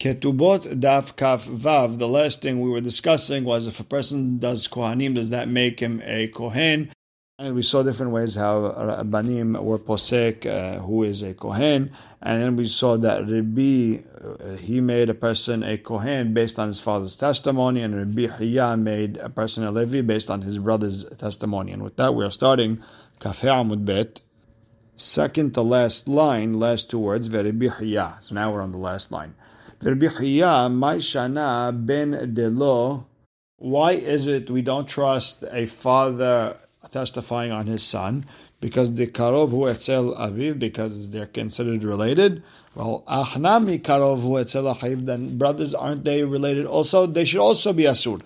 Ketubot daf kaf vav. The last thing we were discussing was if a person does kohanim, does that make him a kohen? And we saw different ways how Banim were posek, uh, who is a kohen, and then we saw that Rabbi uh, he made a person a kohen based on his father's testimony, and Rabbi Hiya made a person a levi based on his brother's testimony. And with that, we are starting kafeh amud bet, second to last line, last two words, Rabbi Hiya. So now we're on the last line. Why is it we don't trust a father testifying on his son? Because the karov hu etzel aviv, because they're considered related. Well, ahnami karov hu etzel aviv, then brothers aren't they related also? They should also be asur.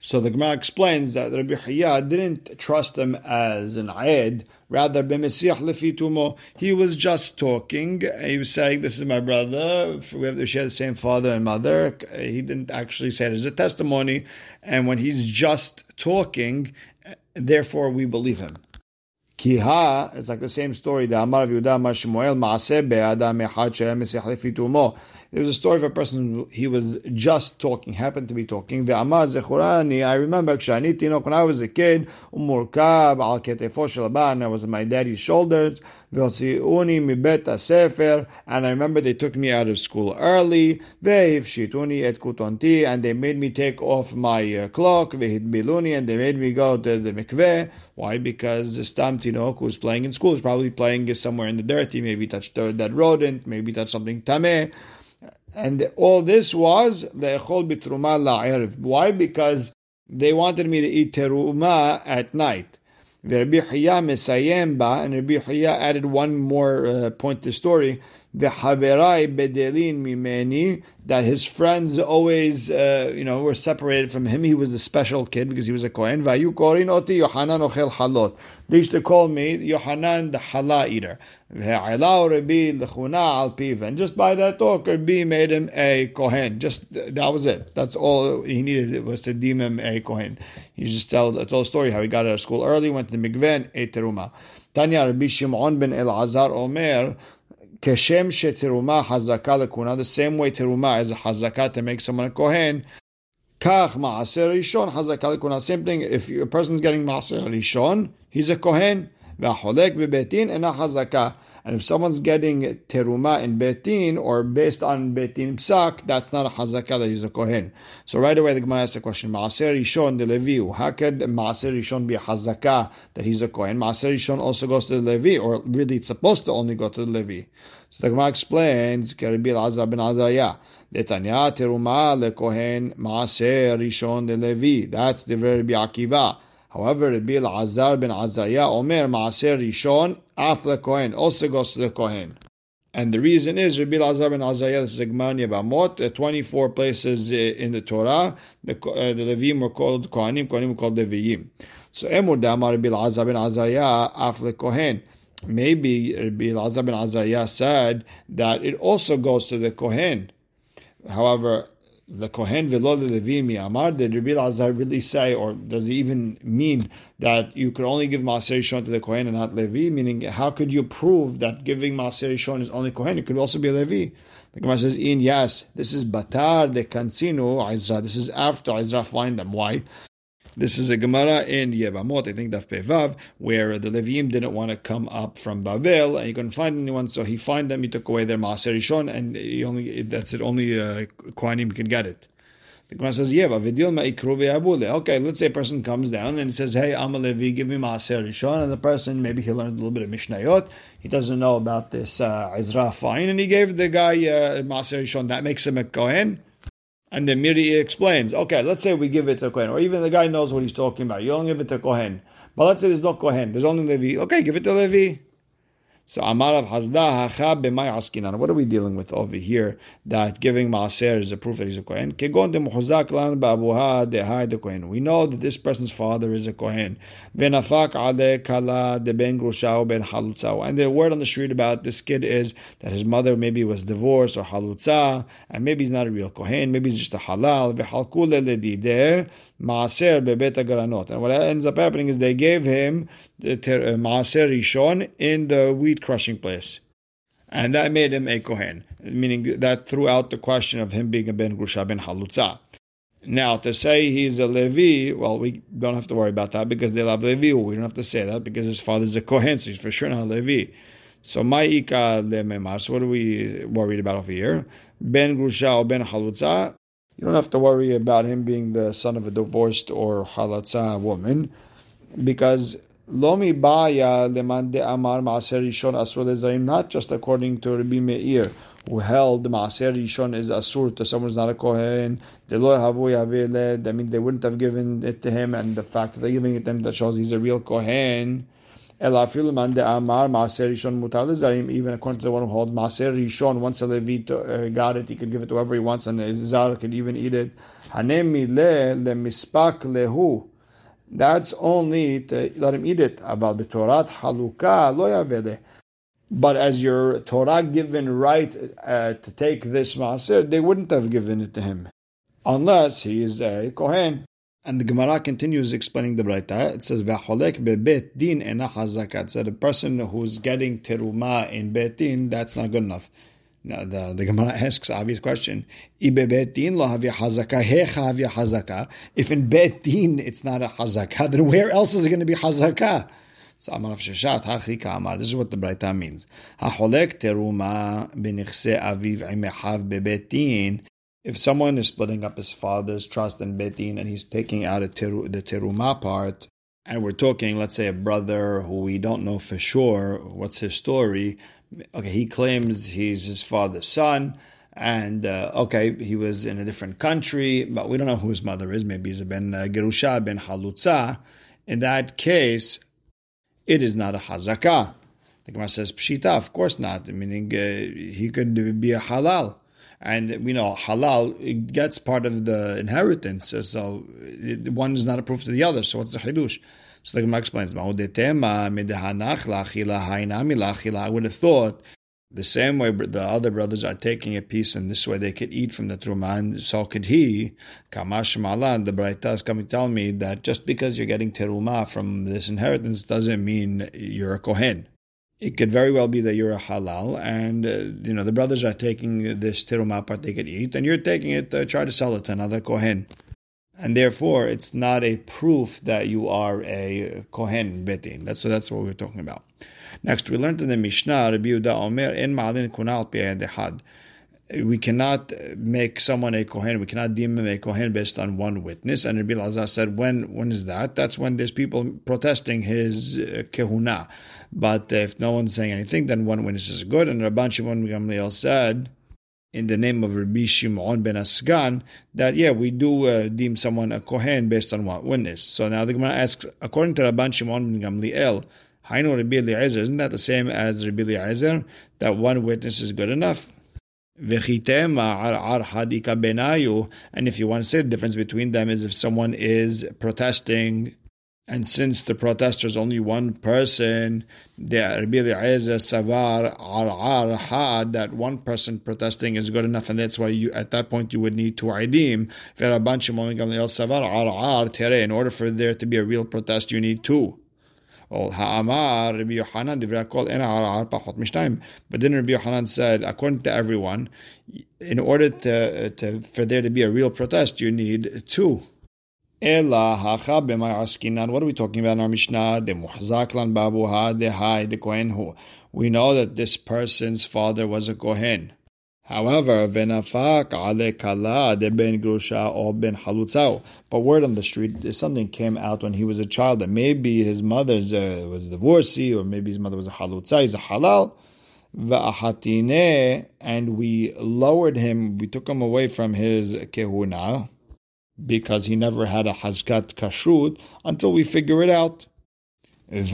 So the Gemara explains that Rabbi Hiya didn't trust him as an Aed, rather b'mesiach lefitumo. He was just talking. He was saying, "This is my brother. We have to share the same father and mother." He didn't actually say it as a testimony. And when he's just talking, therefore we believe him. Kiha, it's like the same story. The Amar of Yehuda Mashmoel Maaseh Be'adam Echad Shem Yisachlifi There was a story of a person he was just talking, happened to be talking. Ve'amar Zechurani, I remember Kshaniti, you when I was a kid, Umurkab Al Ketefo I was on my daddy's shoulders. V'otziuni mi sefer, and I remember they took me out of school early. Ve'hivshituni et kutonti, and they made me take off my uh, cloak. Ve'hidmiluni, and they made me go to the mikveh. Why? Because the stam tinok who's playing in school is probably playing somewhere in the dirt. He Maybe touched that rodent. Maybe touched something tameh. And all this was le'echol bitruma la'erev. Why? Because they wanted me to eat teruma at night. Rabbi Hiya mesayem ba, and Rabbi Hiya added one more uh, point to the story. V'haberai bedelin mimeni, that his friends always, uh, you know, were separated from him. He was a special kid because he was a Kohen. They used to call me Yohanan the Hala eater. And just by that talk, Rabbi made him a Kohen. Just that was it. That's all he needed was to deem him a Kohen. He just told, told a story how he got out of school early, went to the mikveh, ate teruma. Tanya Rabbi Shimon ben Elazar Omer Keshem sheteruma hazaka lekuna, the same way teruma is a hazaka to make someone a kohen. Kach maaser rishon hazaka lekuna. Same thing. If a person's getting maaser rishon, he's a kohen. V'acholek bebetin ena hazaka. And if someone's getting teruma in betin or based on betin psak, that's not a hazaka that he's a kohen. So right away the Gemara asks a question: Maaser Rishon de Levi. How could Maaser Rishon be a hazaka that he's a kohen? Maaser Rishon also goes to the Levi, or really it's supposed to only go to the Levi. So the Gemara explains: Karibi Azar ben Azariah. Detanya teruma lekohen Maaser Rishon de Levi. That's the very Akiva. However, Rabbi Azar ben Azariah Omer Maaser Rishon Af Kohen also goes to the Kohen. And the reason is Rabbi Azar ben Azariah, this is Gemara Yevamot, 24 places in the Torah, the, uh, the Levim were called Kohanim, Kohanim were called Leviyim. So Emur Damar Rabbi Azar ben Azariah Af Kohen. Maybe Rabbi Azar ben Azariah said that it also goes to the Kohen. However, the Kohen velo Levi mi amar, did Rabbi Lazar really say, or does it even mean that you could only give Maaser Shon to the Kohen and not Levi? Meaning, how could you prove that giving Maaser Shon is only Kohen? It could also be Levi. The Gemara says, in yes, this is Batar de Kansinu Ezra. This is after Ezra find them. Why? This is a Gemara in Yevamot, I think Daf Pevav, where the Levim didn't want to come up from Babel, and he couldn't find anyone, so he find them, he took away their Maaser Rishon, and he only that's it, only uh, Kohanim can get it. The Gemara says, yeah, Okay, let's say a person comes down and he says, hey, I'm a Levi, give me Maaser Rishon, and the person, maybe he learned a little bit of Mishnayot, he doesn't know about this uh, Ezra fine, and he gave the guy uh, Maaser Rishon, that makes him a Kohen. And then Meiri explains, okay, let's say we give it to Kohen, or even the guy knows what he's talking about. You only give it to Kohen. But let's say there's no Kohen, there's only Levi. Okay, give it to Levi. So Amarav Hisda Hacha b'may askinan. What are we dealing with over here? That giving maaser is a proof that he's a kohen. Kegon de muhuzak lan de kohen. We know that this person's father is a kohen. V'nafak ale kala de ben grushao ben halutzao. And the word on the street about this kid is that his mother maybe was divorced or halutza, and maybe he's not a real kohen. Maybe he's just a halal. V'halkule ledideh maaser bebet. And what ends up happening is they gave him the uh, maaser rishon in the wheat crushing place. And that made him a Kohen. meaning that threw out the question of him being a ben grusha ben halutza. Now, to say he's a Levi, well, we don't have to worry about that because they love Levi. We don't have to say that because his father's a Kohen, so he's for sure not a Levi. So, Ma'ika lememar. So, what are we worried about over here? Ben Grusha or Ben Halutza. You don't have to worry about him being the son of a divorced or Halatza woman because Lomi Baya Leman de Amar Maaser Rishon Asur Lezarim, not just according to Rabbi Meir, who held Maaser Rishon is Asur to someone who's not a Kohen. That means they wouldn't have given it to him, and the fact that they're giving it to him that shows he's a real Kohen. Even according to the one who holds Maaser Rishon, once a Levite uh, got it, he could give it to whoever he wants, and a Zar could even eat it. Le lehu. That's only to let him eat it. About the Torah haluka lo. But as your Torah given right uh, to take this maaser, they wouldn't have given it to him, unless he is a kohen. And the Gemara continues explaining the Braita. It says, "V'holek bebet din ena hazakat." So the person who's getting teruma in bet din, that's not good enough. Now the, the Gemara asks obvious question: If in bet din it's not a hazaka, then where else is it going to be hazaka? So. This is what the Braita means. If someone is splitting up his father's trust in betin and he's taking out teru, the teruma part, and we're talking, let's say, a brother who we don't know for sure what's his story. Okay, he claims he's his father's son and uh, okay, he was in a different country, but we don't know who his mother is. Maybe he's a ben uh, Gerusha, ben Halutza. In that case, it is not a hazakah. The Gemara says pshita, of course not. Meaning uh, he could be a halal, and we know halal gets part of the inheritance. So it, one is not a proof to the other. So what's the hidush? So the Gemara explains, I would have thought the same way the other brothers are taking a piece, and this way they could eat from the truma, and so could he. Kamash Malan, the Braita is coming to tell me that just because you're getting teruma from this inheritance doesn't mean you're a kohen. It could very well be that you're a halal, and uh, you know the brothers are taking this teruma part they could eat, and you're taking it to try to sell it to another kohen, and therefore it's not a proof that you are a kohen betin. That's so that's what we're talking about. Next, we learned in the Mishnah, Rabbi Yehuda Omer, En Ma'alin Kunal Dehad. We cannot make someone a Kohen, we cannot deem him a Kohen based on one witness. And Rabbi Lazar said, when, when is that? That's when there's people protesting his uh, Kehuna. But if no one's saying anything, then one witness is good. And Rabban Shimon Gamliel said, in the name of Rabbi Shimon ben HaSgan that yeah we do uh, deem someone a kohen based on what witness. So now the Gemara asks, according to Rabban Shimon ben Gamliel, Hainu Rabbi Eliezer, isn't that the same as Rabbi Eliezer, that one witness is good enough? And if you want to say the difference between them is if someone is protesting, and since the protester is only one person, the Rabbi Eliezer Savar Ar Had, that one person protesting is good enough, and that's why you at that point you would need two Aidim. In order for there to be a real protest, you need two. But then Rabbi Yohanan said, according to everyone, in order to, to for there to be a real protest, you need two. Ela hacha askinan. What are we talking about in our Mishnah? De muhzak lan babuha de de kohen hu. We know that this person's father was a kohen. However, v'nafak ale kala de ben grusha or ben halutzao. But word on the street, is something came out when he was a child that maybe his mother uh, was a divorcee, or maybe his mother was a halutza, he's a halal. And we lowered him, we took him away from his kehuna, because he never had a hazkat kashrut, until we figure it out. When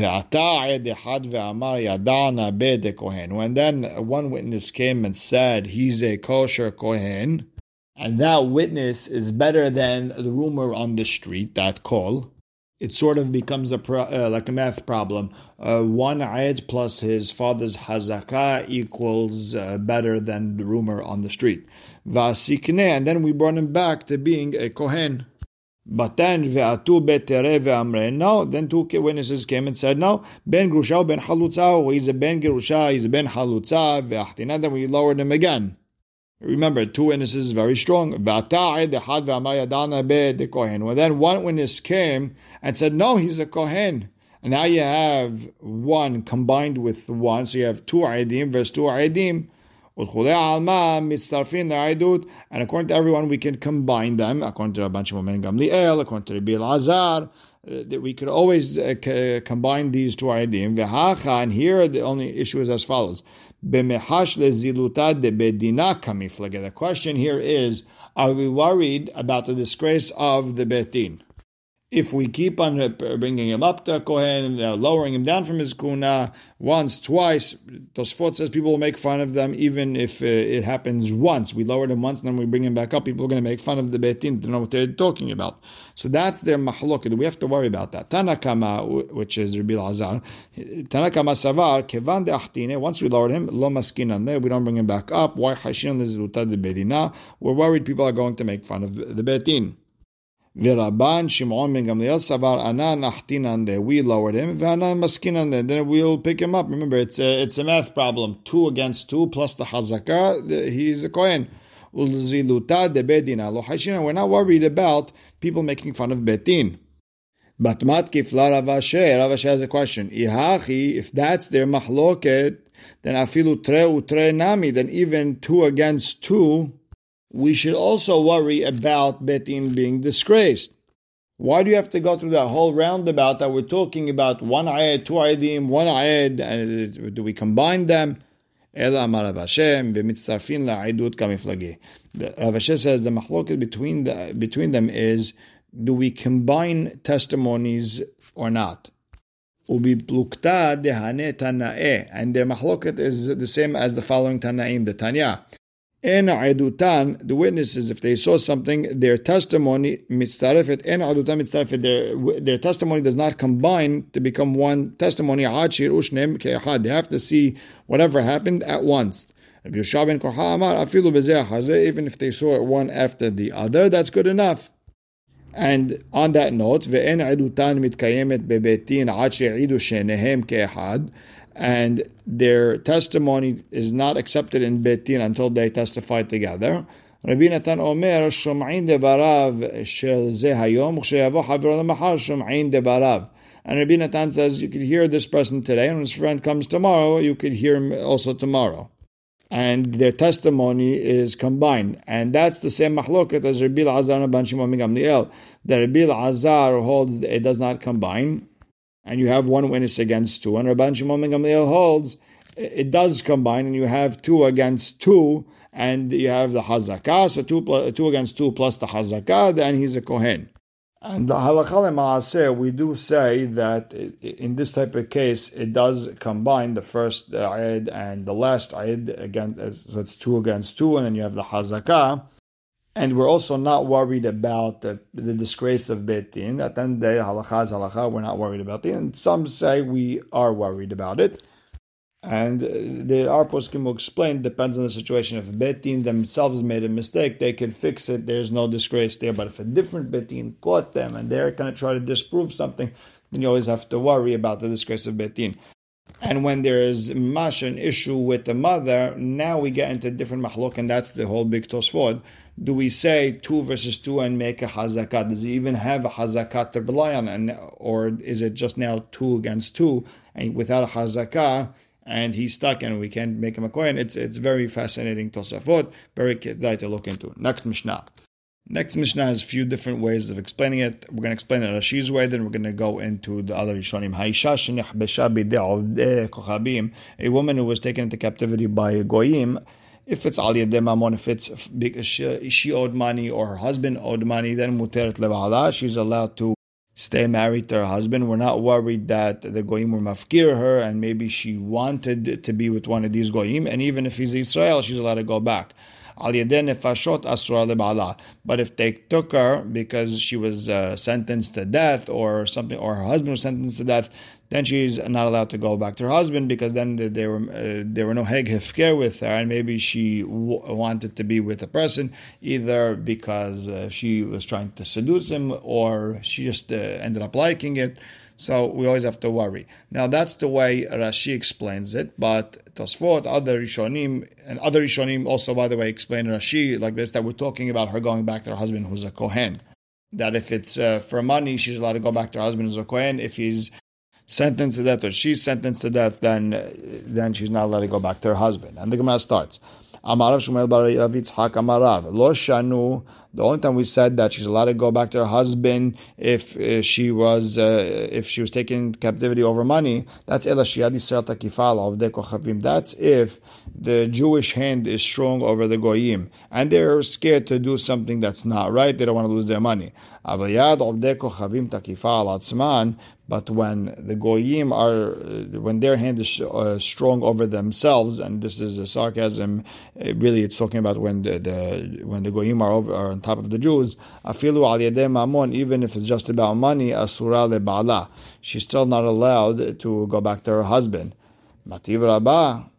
then one witness came and said he's a kosher kohen, and that witness is better than the rumor on the street, that call, it sort of becomes a pro, uh, like a math problem. Uh, one ayat plus his father's hazakah equals uh, better than the rumor on the street. Vasikne, and then we brought him back to being a kohen. But then ve'atu betere ve'amre. No, then two witnesses came and said, no, ben grusha ben halutza. He's a ben grusha. He's a ben halutza. Ve'achtina. Then we lowered him again. Remember, two witnesses is very strong. Well, then one witness came and said, no, he's a kohen. And now you have one combined with one, so you have two aidim versus two aidim. And according to everyone, we can combine them. According to Rabban Shimon Gamliel, according to Rabbi uh, that we could always uh, combine these two ideas. And here the only issue is as follows. The question here is, are we worried about the disgrace of the Betin? If we keep on bringing him up to a Kohen, uh, lowering him down from his kuna once, twice, Tosfot says people will make fun of them even if uh, it happens once. We lowered him once and then we bring him back up. People are going to make fun of the Beitin to know what they're talking about. So that's their mahlok. We have to worry about that. Tanakama, which is Rabbi Azar, Tanakama Savar, Kevan de once we lowered him, Lo Maskinan, we don't bring him back up. Why Hashin? We're worried people are going to make fun of the Beitin. V'Rabban Shimon ben Gamliel savar anan achtinan We lowered him. V'anan maskinan Then we'll pick him up. Remember, it's a, it's a math problem. Two against two plus the hazaka. He's a kohen. Ulziluta de bedina lo We're not worried about people making fun of betin. But matkif la Rav Ashi. Ravashe has a question. Ihachi, if that's their mahloket, then afilu tre utre nami. Then even two against two we should also worry about Betin being disgraced. Why do you have to go through that whole roundabout that we're talking about one ayat, two ayadim, one ayat, and do we combine them? Rav says the mahloket between the, between them is do we combine testimonies or not? And their mahloket is the same as the following Tanaim, the Tanya. En adutan, the witnesses, if they saw something, their testimony mitzarefet. En adutan mitzarefet. Their their testimony does not combine to become one testimony. Achir ushnem ke'achad. They have to see whatever happened at once. Even if they saw it one after the other, that's good enough. And on that note, ve'en adutan mitkayemet bebetin עד שהעידו שניהם כאחד and their testimony is not accepted in Betin until they testify together. רבי נתן אומר, שומעים דבריו של זה היום, וכשיבוא חברו למחר, שומעים דבריו. And Rabbi Natan says you could hear this person today, and when his friend comes tomorrow, you could hear him also tomorrow. And their testimony is combined. And that's the same mahlokat as Rabbi Azar and Ban Shimon Gamliel. That Rabbi Azar holds it does not combine, and you have one witness against two, and Rabban Shimon Gamliel holds it does combine, and you have two against two, and you have the hazakah, so two, plus, two against two plus the hazakah, then he's a kohen. And the halakha ma'aseh, we do say that in this type of case, it does combine the first uh, ayed and the last ayed against, uh, so it's two against two, and then you have the hazakah. And we're also not worried about the, the disgrace of Betin. At the end of the day, halacha is halacha. We're not worried about it. And some say we are worried about it. And uh, the our poskim will explain depends on the situation. If Betin themselves made a mistake, they can fix it. There's no disgrace there. But if a different Betin caught them and they're going to try to disprove something, then you always have to worry about the disgrace of Betin. And when there is mash an issue with the mother, now we get into different mahlok, and that's the whole big tosfot do we say two versus two and make a hazakat? Does it even have a hazakat to rely on, and or is it just now two against two and without a hazakah? And he's stuck, and we can't make him a coin. It's it's very fascinating tosafot, very kedai to look into. Next mishnah. Next Mishnah has a few different ways of explaining it. We're going to explain it Rashi's way, then we're going to go into the other Rishonim. A woman who was taken into captivity by Goyim, if it's aliyah de mamon, if it's because she, owed money or her husband owed money, then muteret levala, she's allowed to stay married to her husband. We're not worried that the goyim were mafkir her, and maybe she wanted to be with one of these goyim, and even if he's Israel, she's allowed to go back. But if they took her because she was uh, sentenced to death or something, or her husband was sentenced to death, then she's not allowed to go back to her husband because then there were uh, there were no heg hefker with her, and maybe she w- wanted to be with a person either because uh, she was trying to seduce him or she just uh, ended up liking it. So we always have to worry. Now that's the way Rashi explains it, but Tosfot, other Rishonim, and other Rishonim also, by the way, explain Rashi like this: that we're talking about her going back to her husband who's a kohen. That if it's uh, for money, she's allowed to go back to her husband who's a kohen. If he's sentenced to death or she's sentenced to death, then then she's not allowed to go back to her husband. And the Gemara starts. Amarav Shmuel Bar Yitzhak Amarav. Lo Shanu. The only time we said that she's allowed to go back to her husband if, if she was uh, if she was taking captivity over money. That's. That's if the Jewish hand is strong over the goyim and they're scared to do something that's not right. They don't want to lose their money. But when the goyim are, when their hand is uh, strong over themselves, and this is a sarcasm, uh, really, it's talking about when the, the when the goyim are, over, are top of the Jews. Afilu al mamon, even if it's just about money, asura lebala, she's still not allowed to go back to her husband. Mativ rabah.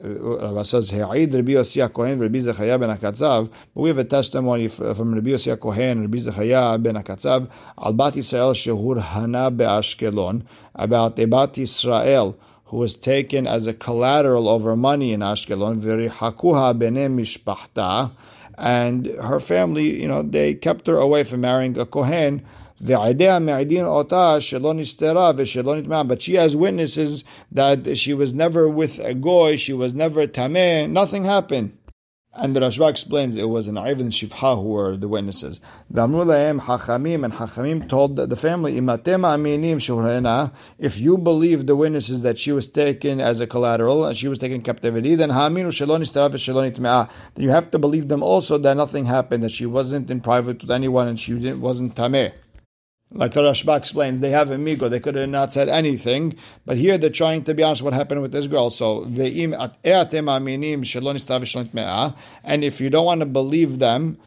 Rabbi says, Rabbi Yossi Kohen Rabbi Zechariah ben HaKatzav. But we have a testimony from Rabbi Yossi Kohen Rabbi Zechariah ben HaKatzav al Bat Yisrael Shehur Hana be'Ashkelon about a Bat Yisrael who was taken as a collateral over money in Ashkelon. Hakuha bene mishpachta. And her family, you know, they kept her away from marrying a Kohen. But she has witnesses that she was never with a goy, she was never tameh, nothing happened. And the Rashba explains it was an Ivan Shifha who were the witnesses. Hachamim and Hachamim told the family, if you believe the witnesses that she was taken as a collateral and she was taken captivity, then then you have to believe them also that nothing happened, that she wasn't in private with anyone and she wasn't tameh. Like the Rashba explains, they have a migo. They could have not said anything, but here they're trying to be honest. What happened with this girl? So eh, and if you don't want to believe them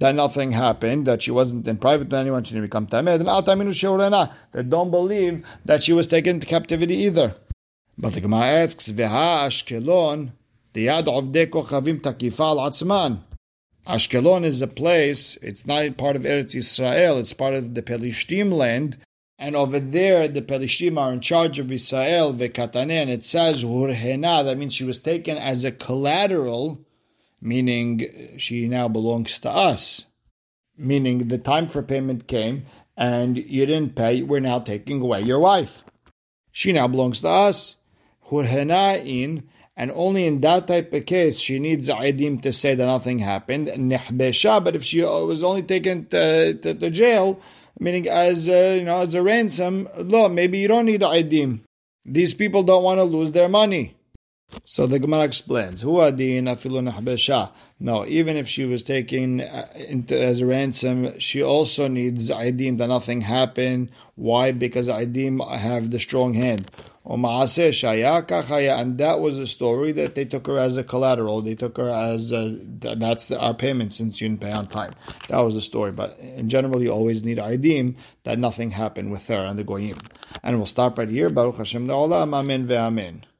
that nothing happened, that she wasn't in private with anyone, she didn't become tameh, then al taminu They don't believe that she was taken into captivity either. But the Gemara asks, "Veha Ashkelon, the yad of takifal atzman." Ashkelon is a place, it's not part of Eretz Israel, it's part of the Pelishtim land. And over there, the Pelishtim are in charge of Israel, Vekatane, and it says Hurhena, that means she was taken as a collateral, meaning she now belongs to us. Meaning the time for payment came, and you didn't pay, we're now taking away your wife. She now belongs to us. Hurhena in and only in that type of case she needs aidim to say that nothing happened. Nehbesha, but if she was only taken to, to, to jail, meaning as a, you know as a ransom, look, maybe you don't need aidim. These people don't want to lose their money. So the Gemara explains. No, even if she was taken uh, into, as a ransom, she also needs aidim that nothing happened. Why? Because aidim have the strong hand. And that was a story that they took her as a collateral. They took her as a, that's our payment since you didn't pay on time. That was the story. But in general, you always need aidim that nothing happened with her and the goyim. And we'll stop right here. Baruch Hashem Amen ve'amen.